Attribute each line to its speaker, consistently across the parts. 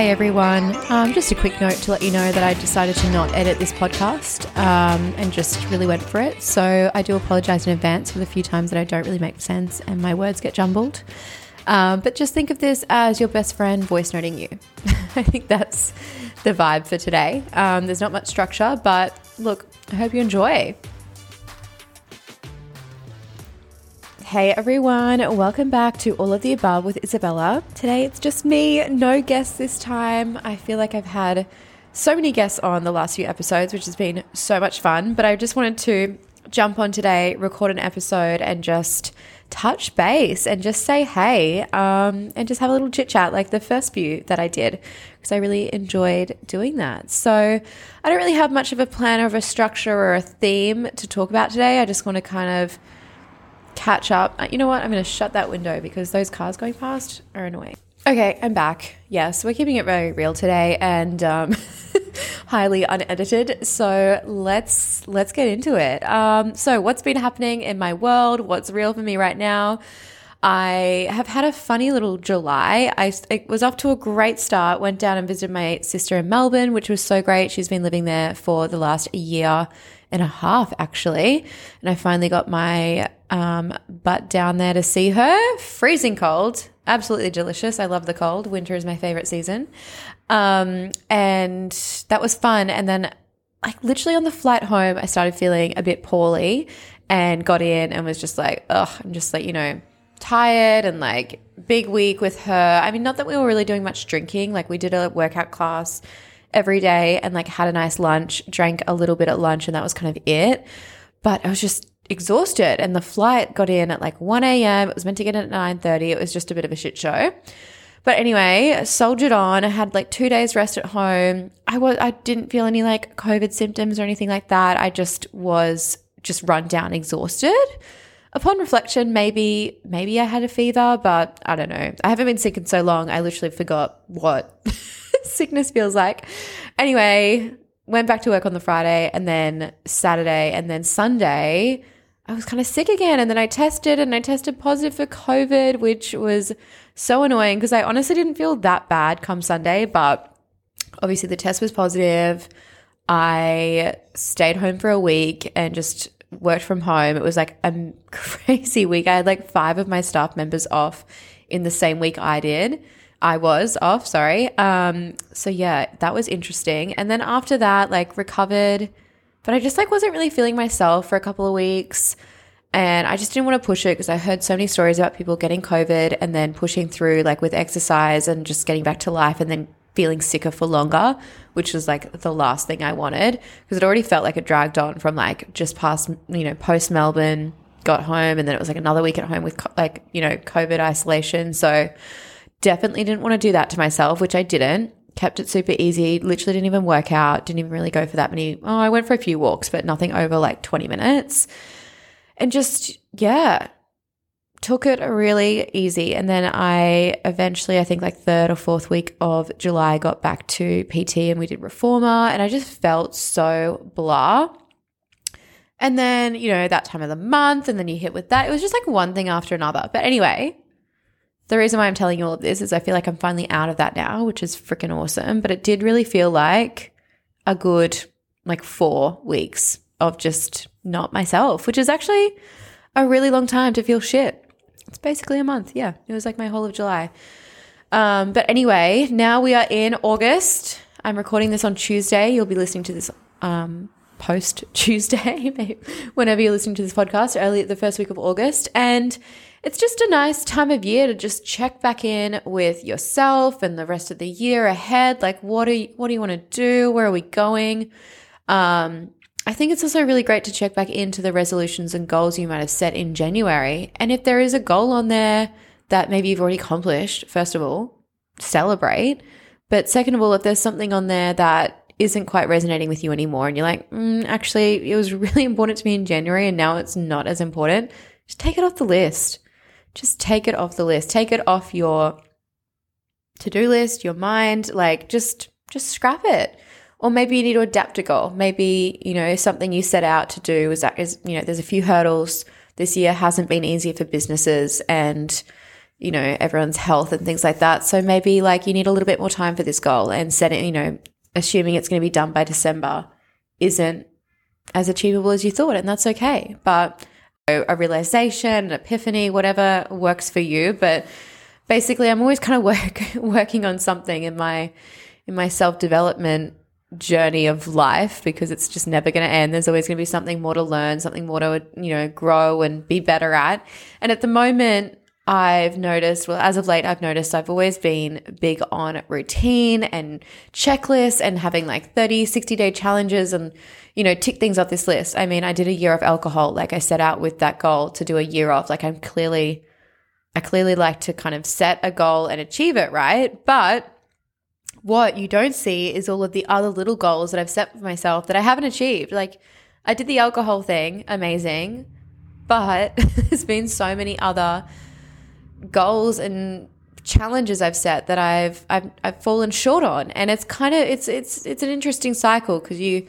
Speaker 1: Hey everyone, um, just a quick note to let you know that I decided to not edit this podcast um, and just really went for it. So I do apologize in advance for the few times that I don't really make sense and my words get jumbled. Um, but just think of this as your best friend voice noting you. I think that's the vibe for today. Um, there's not much structure, but look, I hope you enjoy. Hey everyone, welcome back to All of the Above with Isabella. Today it's just me, no guests this time. I feel like I've had so many guests on the last few episodes, which has been so much fun, but I just wanted to jump on today, record an episode, and just touch base and just say hey um, and just have a little chit chat like the first few that I did because I really enjoyed doing that. So I don't really have much of a plan or a structure or a theme to talk about today. I just want to kind of catch up. Uh, you know what? I'm going to shut that window because those cars going past are annoying. Okay, I'm back. Yes, we're keeping it very real today and um, highly unedited. So let's let's get into it. Um, so what's been happening in my world? What's real for me right now? I have had a funny little July. I it was off to a great start. Went down and visited my sister in Melbourne, which was so great. She's been living there for the last year and a half, actually. And I finally got my um, butt down there to see her. Freezing cold, absolutely delicious. I love the cold. Winter is my favorite season. Um, and that was fun. And then, like, literally on the flight home, I started feeling a bit poorly and got in and was just like, ugh, I'm just like, you know, tired and like big week with her. I mean, not that we were really doing much drinking. Like, we did a workout class every day and like had a nice lunch, drank a little bit at lunch, and that was kind of it. But I was just exhausted and the flight got in at like 1 a.m. It was meant to get in at 9.30. It was just a bit of a shit show. But anyway, soldiered on. I had like two days rest at home. I was I didn't feel any like COVID symptoms or anything like that. I just was just run down, exhausted. Upon reflection, maybe maybe I had a fever, but I don't know. I haven't been sick in so long. I literally forgot what sickness feels like. Anyway, went back to work on the Friday and then Saturday and then Sunday I was kind of sick again. And then I tested and I tested positive for COVID, which was so annoying because I honestly didn't feel that bad come Sunday. But obviously, the test was positive. I stayed home for a week and just worked from home. It was like a crazy week. I had like five of my staff members off in the same week I did. I was off, sorry. Um, so yeah, that was interesting. And then after that, like recovered but I just like wasn't really feeling myself for a couple of weeks. And I just didn't want to push it because I heard so many stories about people getting COVID and then pushing through like with exercise and just getting back to life and then feeling sicker for longer, which was like the last thing I wanted because it already felt like it dragged on from like just past, you know, post Melbourne, got home and then it was like another week at home with like, you know, COVID isolation. So definitely didn't want to do that to myself, which I didn't kept it super easy. Literally didn't even work out, didn't even really go for that many. Oh, I went for a few walks, but nothing over like 20 minutes. And just, yeah, took it really easy. And then I eventually, I think like third or fourth week of July, got back to PT and we did reformer. And I just felt so blah. And then, you know, that time of the month, and then you hit with that. It was just like one thing after another. But anyway, the reason why I'm telling you all of this is I feel like I'm finally out of that now, which is freaking awesome. But it did really feel like a good like four weeks of just not myself, which is actually a really long time to feel shit. It's basically a month. Yeah. It was like my whole of July. Um, but anyway, now we are in August. I'm recording this on Tuesday. You'll be listening to this um, post Tuesday, whenever you're listening to this podcast, early the first week of August. And it's just a nice time of year to just check back in with yourself and the rest of the year ahead. Like, what do you, what do you want to do? Where are we going? Um, I think it's also really great to check back into the resolutions and goals you might have set in January. And if there is a goal on there that maybe you've already accomplished, first of all, celebrate. But second of all, if there's something on there that isn't quite resonating with you anymore and you're like, mm, actually, it was really important to me in January and now it's not as important, just take it off the list just take it off the list. Take it off your to-do list, your mind, like just just scrap it. Or maybe you need to adapt a goal. Maybe, you know, something you set out to do is that is, you know, there's a few hurdles. This year hasn't been easy for businesses and you know, everyone's health and things like that. So maybe like you need a little bit more time for this goal and setting, you know, assuming it's going to be done by December isn't as achievable as you thought. And that's okay. But a realization, an epiphany, whatever works for you. But basically, I'm always kind of work, working on something in my, in my self development journey of life because it's just never going to end. There's always going to be something more to learn, something more to, you know, grow and be better at. And at the moment, I've noticed, well, as of late, I've noticed I've always been big on routine and checklists and having like 30, 60 day challenges and, you know, tick things off this list. I mean, I did a year of alcohol. Like I set out with that goal to do a year off. Like I'm clearly, I clearly like to kind of set a goal and achieve it, right? But what you don't see is all of the other little goals that I've set for myself that I haven't achieved. Like I did the alcohol thing, amazing, but there's been so many other goals and challenges I've set that I've I've, I've fallen short on, and it's kind of it's it's it's an interesting cycle because you.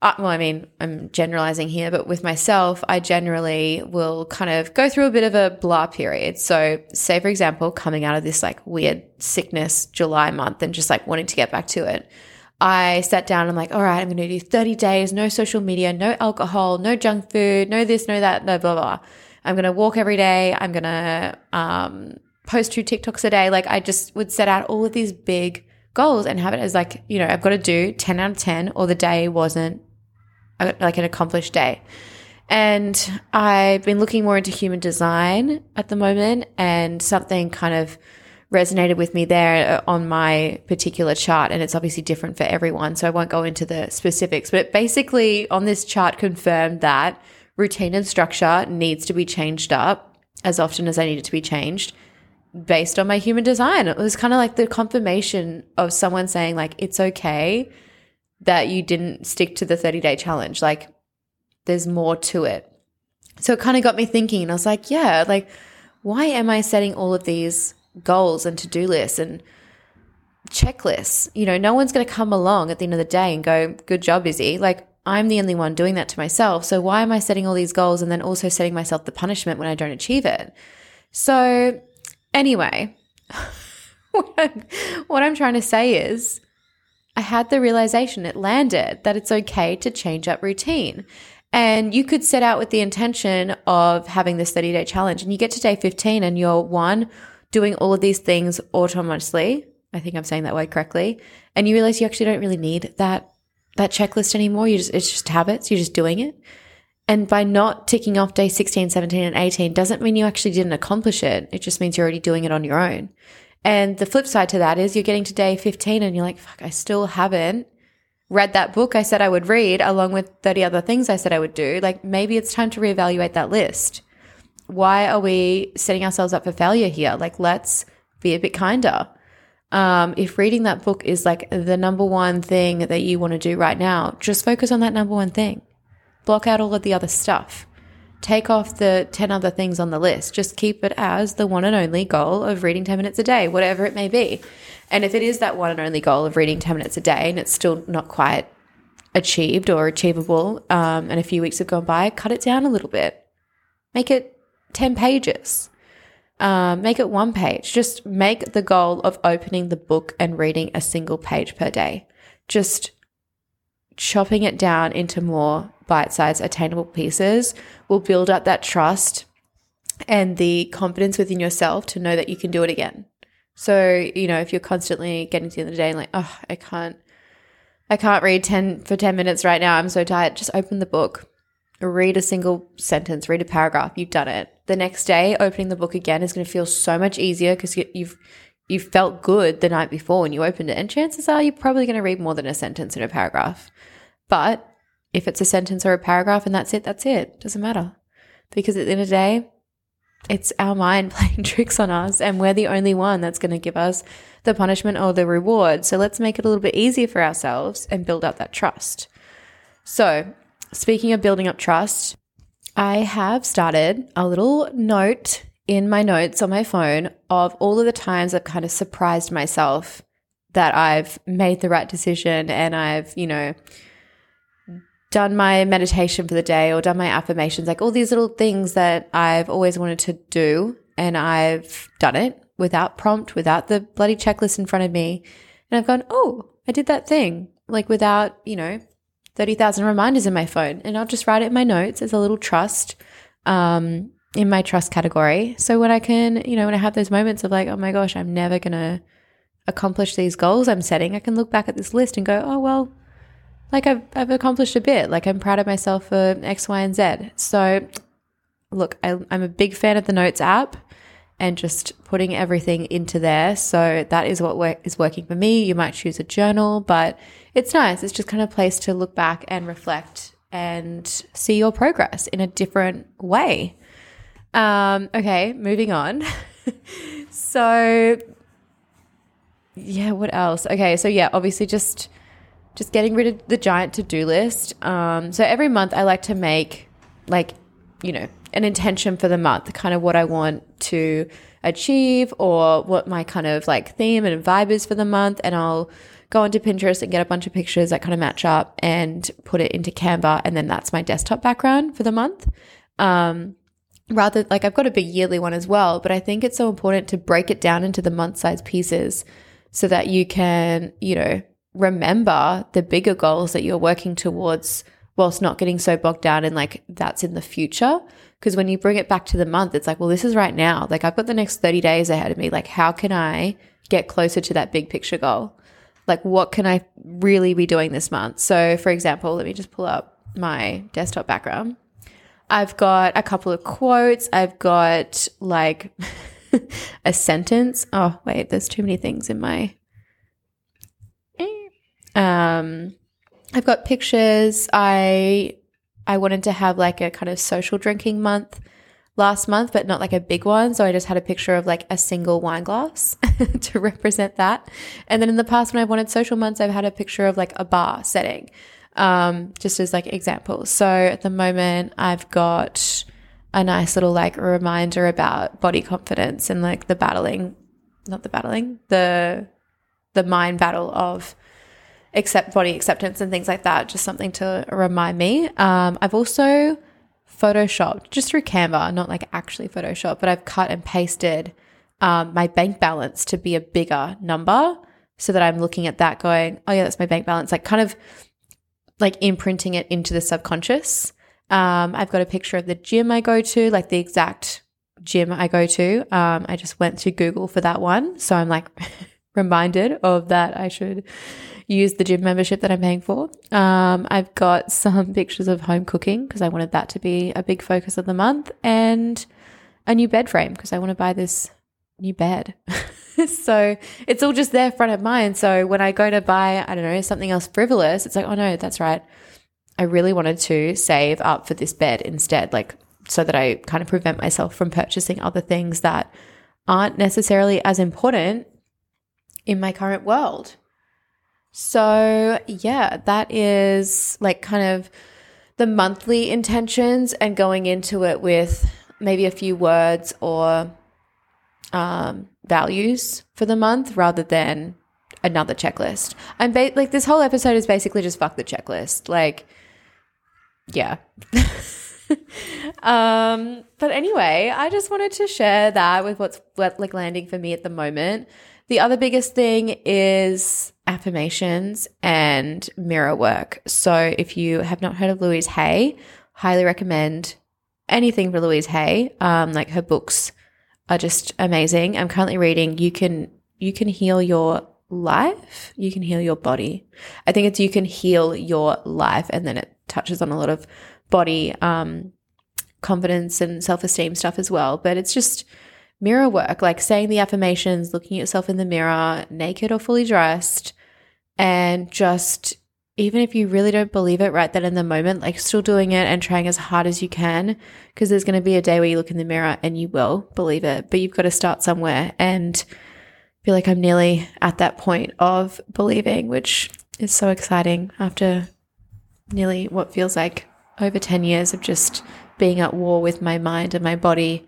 Speaker 1: Uh, well, I mean, I'm generalizing here, but with myself, I generally will kind of go through a bit of a blah period. So, say, for example, coming out of this like weird sickness July month and just like wanting to get back to it, I sat down and I'm like, all right, I'm going to do 30 days, no social media, no alcohol, no junk food, no this, no that, no blah, blah. I'm going to walk every day. I'm going to um, post two TikToks a day. Like I just would set out all of these big goals and have it as like, you know, I've got to do 10 out of 10 or the day wasn't like an accomplished day. And I've been looking more into human design at the moment and something kind of resonated with me there uh, on my particular chart. And it's obviously different for everyone. So I won't go into the specifics, but basically on this chart confirmed that routine and structure needs to be changed up as often as I need it to be changed based on my human design. It was kind of like the confirmation of someone saying, like, it's okay that you didn't stick to the 30 day challenge. Like, there's more to it. So it kind of got me thinking, and I was like, yeah, like, why am I setting all of these goals and to do lists and checklists? You know, no one's going to come along at the end of the day and go, good job, Izzy. Like, I'm the only one doing that to myself. So why am I setting all these goals and then also setting myself the punishment when I don't achieve it? So, anyway, what, I'm, trying to say is I had the realization, it landed that it's okay to change up routine. And you could set out with the intention of having this 30 day challenge, and you get to day 15 and you're one, doing all of these things autonomously. I think I'm saying that word correctly. And you realize you actually don't really need that that checklist anymore. You just, it's just habits. You're just doing it. And by not ticking off day 16, 17, and 18 doesn't mean you actually didn't accomplish it. It just means you're already doing it on your own. And the flip side to that is you're getting to day 15 and you're like, fuck, I still haven't read that book I said I would read along with 30 other things I said I would do. Like maybe it's time to reevaluate that list. Why are we setting ourselves up for failure here? Like let's be a bit kinder. Um, if reading that book is like the number one thing that you want to do right now, just focus on that number one thing. Block out all of the other stuff. Take off the 10 other things on the list. Just keep it as the one and only goal of reading 10 minutes a day, whatever it may be. And if it is that one and only goal of reading 10 minutes a day and it's still not quite achieved or achievable, um, and a few weeks have gone by, cut it down a little bit. Make it 10 pages um, make it one page. Just make the goal of opening the book and reading a single page per day. Just chopping it down into more bite sized, attainable pieces will build up that trust and the confidence within yourself to know that you can do it again. So, you know, if you're constantly getting to the end of the day and like, oh, I can't, I can't read 10 for 10 minutes right now. I'm so tired. Just open the book, read a single sentence, read a paragraph. You've done it the next day opening the book again is going to feel so much easier because you've you felt good the night before when you opened it. And chances are you're probably going to read more than a sentence in a paragraph. But if it's a sentence or a paragraph and that's it that's it. Doesn't matter. Because at the end of the day it's our mind playing tricks on us and we're the only one that's going to give us the punishment or the reward. So let's make it a little bit easier for ourselves and build up that trust. So speaking of building up trust I have started a little note in my notes on my phone of all of the times I've kind of surprised myself that I've made the right decision and I've, you know, done my meditation for the day or done my affirmations, like all these little things that I've always wanted to do and I've done it without prompt, without the bloody checklist in front of me. And I've gone, oh, I did that thing, like without, you know, 30,000 reminders in my phone. And I'll just write it in my notes as a little trust um, in my trust category. So when I can, you know, when I have those moments of like, oh my gosh, I'm never going to accomplish these goals I'm setting, I can look back at this list and go, oh, well, like I've, I've accomplished a bit. Like I'm proud of myself for X, Y, and Z. So look, I, I'm a big fan of the Notes app and just putting everything into there. So that is what work, is working for me. You might choose a journal, but it's nice. It's just kind of a place to look back and reflect and see your progress in a different way. Um, okay, moving on. so yeah, what else? Okay, so yeah, obviously just just getting rid of the giant to-do list. Um, so every month I like to make like, you know, an intention for the month, kind of what I want to achieve or what my kind of like theme and vibe is for the month. And I'll go onto Pinterest and get a bunch of pictures that kind of match up and put it into Canva. And then that's my desktop background for the month. Um, rather like I've got a big yearly one as well, but I think it's so important to break it down into the month size pieces so that you can, you know, remember the bigger goals that you're working towards whilst not getting so bogged down in like that's in the future. Because when you bring it back to the month, it's like, well, this is right now. Like I've got the next 30 days ahead of me. Like, how can I get closer to that big picture goal? Like, what can I really be doing this month? So, for example, let me just pull up my desktop background. I've got a couple of quotes. I've got like a sentence. Oh, wait, there's too many things in my. Um, I've got pictures. I I wanted to have like a kind of social drinking month last month, but not like a big one. So I just had a picture of like a single wine glass to represent that. And then in the past, when I've wanted social months, I've had a picture of like a bar setting, um, just as like examples. So at the moment, I've got a nice little like reminder about body confidence and like the battling, not the battling, the the mind battle of accept body acceptance and things like that. Just something to remind me. Um, I've also photoshopped just through Canva, not like actually Photoshop, but I've cut and pasted um, my bank balance to be a bigger number so that I'm looking at that going, oh yeah, that's my bank balance, like kind of like imprinting it into the subconscious. Um, I've got a picture of the gym I go to, like the exact gym I go to. Um, I just went to Google for that one. So I'm like reminded of that I should use the gym membership that I'm paying for. Um, I've got some pictures of home cooking because I wanted that to be a big focus of the month and a new bed frame because I want to buy this new bed. so it's all just there front of mind. So when I go to buy, I don't know, something else frivolous, it's like, oh no, that's right. I really wanted to save up for this bed instead, like so that I kind of prevent myself from purchasing other things that aren't necessarily as important in my current world. So, yeah, that is like kind of the monthly intentions and going into it with maybe a few words or um, values for the month rather than another checklist. I'm ba- like, this whole episode is basically just fuck the checklist. Like, yeah. um, but anyway, I just wanted to share that with what's like landing for me at the moment. The other biggest thing is affirmations and mirror work. So if you have not heard of Louise Hay, highly recommend anything for Louise Hay. Um, like her books are just amazing. I'm currently reading You Can You Can Heal Your Life, You Can Heal Your Body. I think it's You Can Heal Your Life and then it touches on a lot of body um, confidence and self-esteem stuff as well, but it's just mirror work, like saying the affirmations, looking at yourself in the mirror, naked or fully dressed, and just even if you really don't believe it right then in the moment, like still doing it and trying as hard as you can, because there's going to be a day where you look in the mirror and you will believe it, but you've got to start somewhere and feel like I'm nearly at that point of believing, which is so exciting after nearly what feels like over 10 years of just being at war with my mind and my body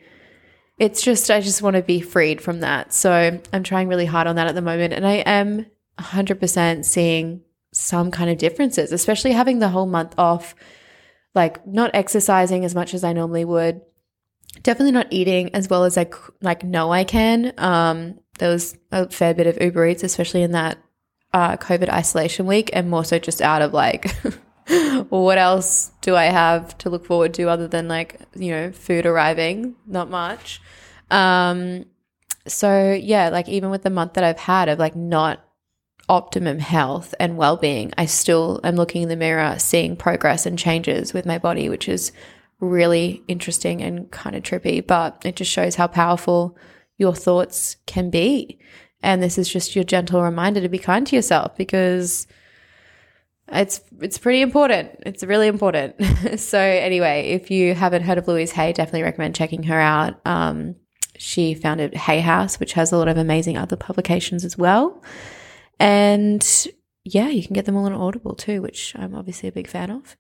Speaker 1: it's just, I just want to be freed from that. So I'm trying really hard on that at the moment. And I am 100% seeing some kind of differences, especially having the whole month off, like not exercising as much as I normally would, definitely not eating as well as I like know I can. Um, there was a fair bit of Uber Eats, especially in that uh, COVID isolation week, and more so just out of like, what else do I have to look forward to other than like you know food arriving? Not much. Um, so yeah, like even with the month that I've had of like not optimum health and well-being, I still am looking in the mirror, seeing progress and changes with my body, which is really interesting and kind of trippy, but it just shows how powerful your thoughts can be. And this is just your gentle reminder to be kind to yourself because it's it's pretty important. It's really important. so anyway, if you haven't heard of Louise Hay, definitely recommend checking her out. Um, she founded Hay House, which has a lot of amazing other publications as well. And yeah, you can get them all on Audible too, which I'm obviously a big fan of.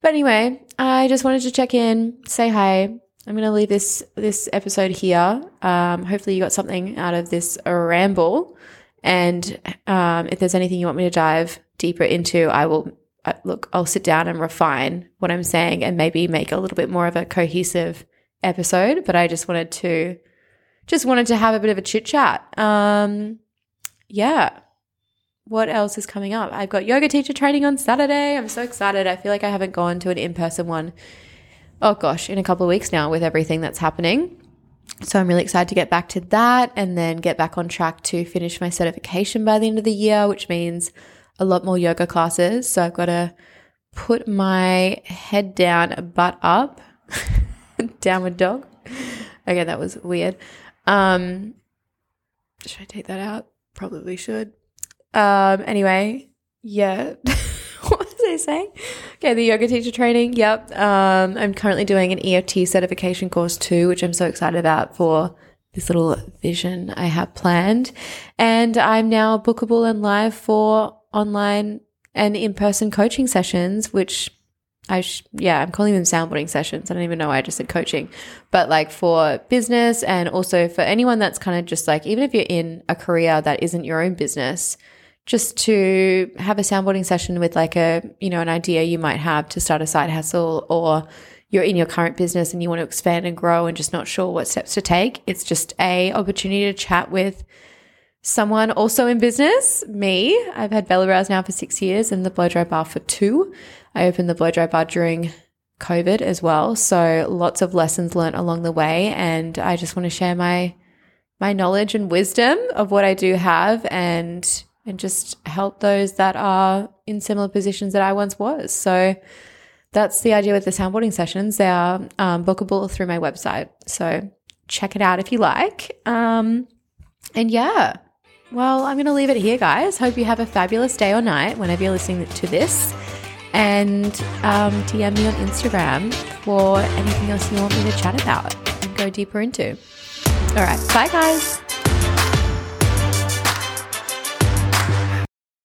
Speaker 1: But anyway, I just wanted to check in, say hi. I'm going to leave this this episode here. Um, hopefully, you got something out of this ramble. And um, if there's anything you want me to dive deeper into, I will uh, look. I'll sit down and refine what I'm saying, and maybe make a little bit more of a cohesive episode. But I just wanted to just wanted to have a bit of a chit chat. Um, yeah, what else is coming up? I've got yoga teacher training on Saturday. I'm so excited. I feel like I haven't gone to an in person one, oh gosh, in a couple of weeks now with everything that's happening. So I'm really excited to get back to that and then get back on track to finish my certification by the end of the year, which means a lot more yoga classes. So I've got to put my head down, butt up, downward dog. Okay, that was weird. Um, should I take that out? Probably should. Um, anyway, yeah. what was I saying? Okay, the yoga teacher training. Yep. Um, I'm currently doing an EFT certification course too, which I'm so excited about for this little vision I have planned. And I'm now bookable and live for online and in person coaching sessions, which I sh- yeah, I'm calling them soundboarding sessions. I don't even know why I just said coaching, but like for business and also for anyone that's kind of just like even if you're in a career that isn't your own business, just to have a soundboarding session with like a, you know, an idea you might have to start a side hustle or you're in your current business and you want to expand and grow and just not sure what steps to take. It's just a opportunity to chat with someone also in business, me. I've had Bella Brows now for six years and the blow dry bar for two. I opened the blow dry bar during COVID as well. So lots of lessons learned along the way. And I just want to share my, my knowledge and wisdom of what I do have and and just help those that are in similar positions that I once was. So that's the idea with the soundboarding sessions. They are um, bookable through my website. So check it out if you like. Um, and yeah, well, I'm going to leave it here, guys. Hope you have a fabulous day or night whenever you're listening to this. And um, DM me on Instagram for anything else you want me to chat about and go deeper into. All right. Bye, guys.